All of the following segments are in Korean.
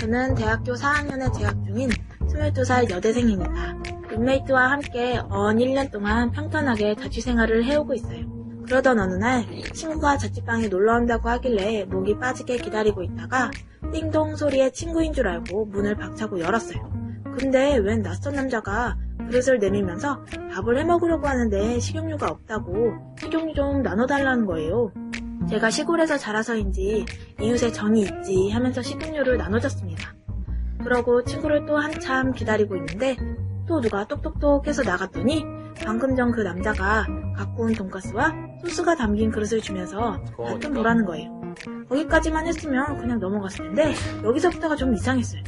저는 대학교 4학년에 재학 중인 22살 여대생입니다. 룸메이트와 함께 언 1년 동안 평탄하게 자취 생활을 해오고 있어요. 그러던 어느 날 친구가 자취방에 놀러 온다고 하길래 목이 빠지게 기다리고 있다가 띵동 소리에 친구인 줄 알고 문을 박차고 열었어요. 근데 웬 낯선 남자가 그릇을 내밀면서 밥을 해 먹으려고 하는데 식용유가 없다고 식용유 좀 나눠달라는 거예요. 제가 시골에서 자라서인지 이웃에 정이 있지 하면서 식용유를 나눠줬습니다. 그러고 친구를 또 한참 기다리고 있는데 또 누가 똑똑똑 해서 나갔더니 방금 전 그 남자가 갖고 온 돈가스와 소스가 담긴 그릇을 주면서 맛좀 보라는 거예요. 거기까지만 했으면 그냥 넘어갔을 텐데 여기서부터가 좀 이상했어요.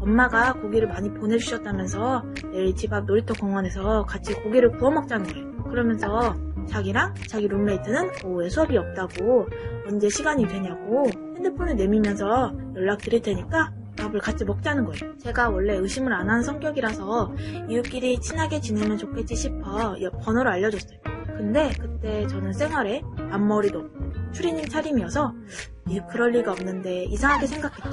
엄마가 고기를 많이 보내주셨다면서 내일 집 앞 놀이터 공원에서 같이 고기를 구워 먹자는 거예요. 그러면서 자기랑 자기 룸메이트는 오후에 수업이 없다고 언제 시간이 되냐고 핸드폰을 내밀면서 연락 드릴 테니까 밥을 같이 먹자는 거예요. 제가 원래 의심을 안 하는 성격이라서 이웃끼리 친하게 지내면 좋겠지 싶어 옆 번호를 알려줬어요. 근데 그때 저는 생활에 앞머리도 추리닝 차림이어서 이 그럴 리가 없는데 이상하게 생각했죠.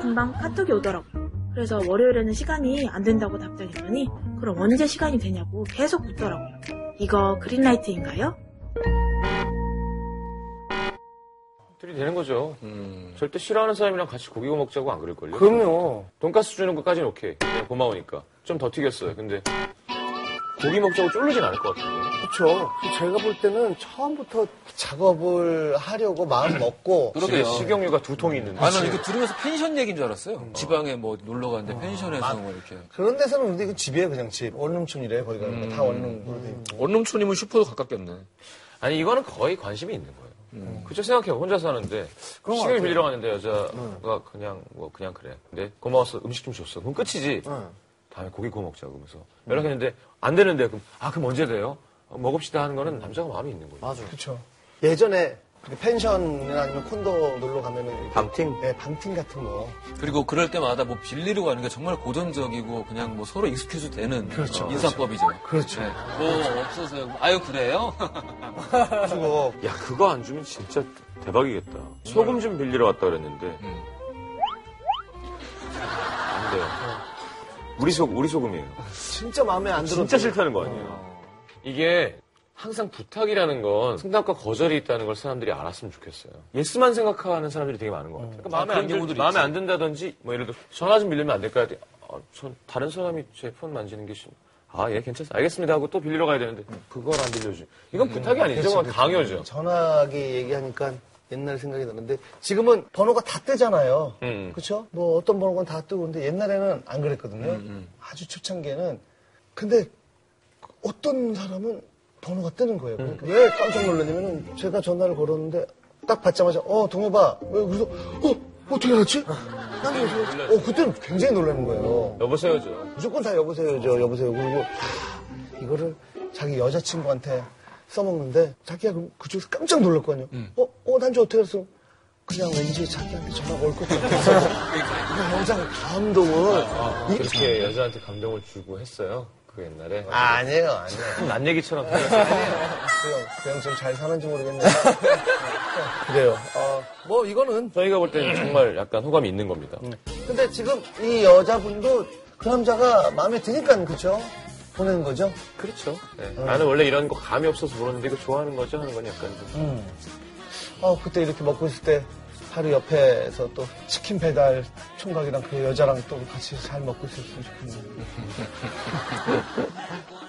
금방 카톡이 오더라고요. 그래서 월요일에는 시간이 안 된다고 답장했더니 그럼 언제 시간이 되냐고 계속 묻더라고요. 이거 그린라이트인가요? 들이 되는 거죠. 음. 절대 싫어하는 사람이랑 같이 고기 구워 먹자고 안 그럴걸요? 그럼요. 돈가스 주는 것까지는 오케이. 그냥 고마우니까. 좀 더 튀겼어요. 근데 고기 먹자고 쫄르진 않을 것 같은데. 그렇죠. 제가 볼 때는 처음부터 작업을 하려고 마음 먹고 집에 그러게요. 식용유가 두 통이 있는데. 아, 난 이거 들으면서 펜션 얘기인 줄 알았어요. 지방에 뭐 놀러 갔는데 펜션에서 뭐 이렇게. 그런 데서는 근데 이거 집이에요 그냥 집 원룸촌이래 거기가 음. 다 원룸으로 돼 있고 원룸촌이면 슈퍼도 가깝겠네. 아니 이거는 거의 관심이 있는 거예요. 음. 그쵸 생각해 혼자 사는데 같아요. 빌리러 갔는데 여자가 그냥 뭐 그냥 그래. 근데 고마웠어 음식 좀 줬어. 그럼 끝이지. 응. 다음에 고기 구워 먹자고 그러면서 연락했는데 안 되는데 그럼 아 그럼 언제 돼요? 어, 먹읍시다 하는 거는 남자가 마음이 있는 거예요. 맞아. 그렇죠. 예전에 이렇게 펜션이나 아니면 콘도 놀러 가면은 이렇게 방팅? 네, 방팅 같은 거 그리고 그럴 때마다 뭐 빌리러 가는 게 정말 고전적이고 그냥 뭐 서로 익숙해도 되는 그렇죠. 어, 인사법이죠. 그렇죠. 네. 뭐 없어서요. 아유 그래요? 주고 야 그거 안 주면 진짜 대박이겠다. 소금 좀 빌리러 왔다 그랬는데 음. 안 돼요. 우리 소 우리 소금이에요. 진짜 마음에 안 들어 진짜 싫다는 거 아니에요. 이게 항상 부탁이라는 건 승낙과 거절이 있다는 걸 사람들이 알았으면 좋겠어요. 예스만 생각하는 사람들이 되게 많은 것 같아요. 그러니까 마음에, 아, 안, 경우들이 마음에 있지. 안 든다든지 뭐 예를 들어 전화 좀 빌리면 안 될까요? 아, 전 다른 사람이 제 폰 만지는 게 싫... 아, 예, 괜찮습니다. 알겠습니다. 하고 또 빌리러 가야 되는데 그걸 안 빌려주. 이건 부탁이 아니죠. 그건 강요죠. 전화기 얘기하니까 옛날 생각이 나는데 지금은 번호가 다 뜨잖아요. 음. 그렇죠? 뭐 어떤 번호건 다 뜨고 근데 옛날에는 안 그랬거든요. 아주 초창기에는 근데 어떤 사람은 번호가 뜨는 거예요. 그러니까 왜 깜짝 놀랐냐면은 제가 전화를 걸었는데 딱 받자마자 어 동해봐 왜 그래서 어 어떻게 알았지? 나는 그래서 어 그때는 굉장히 놀라는 거예요. 여보세요죠. 무조건 다 여보세요죠, 여보세요. 그리고 하, 이거를 자기 여자친구한테 써먹는데 자기가 그럼 그쪽에서 깜짝 놀랐거든요. 어, 어, 난지 어떻게 알았어? 그냥 왠지 자기한테 전화가 올 것 같아서. 그 여자가 감동을. 이- 이렇게 여자한테 감동을 주고 했어요. 그 옛날에. 아 니에요, 아니에요. 난 얘기처럼. 그 형, 그형 지금 잘 사는지 모르겠네. 그래요. 어, 뭐 이거는. 저희가 볼 때는 정말 약간 호감이 있는 겁니다. 근데 지금 이 여자분도 그 남자가 마음에 드니까 그쵸? 보내는 거죠? 그렇죠. 네. 나는 원래 이런 거 감이 없어서 그러는데 이거 좋아하는 거죠? 하는 건 약간 좀. 아, 그때 이렇게 먹고 있을 때 하루 옆에서 또 치킨 배달 총각이랑 그 여자랑 또 같이 잘 먹고 있었으면 좋겠는데.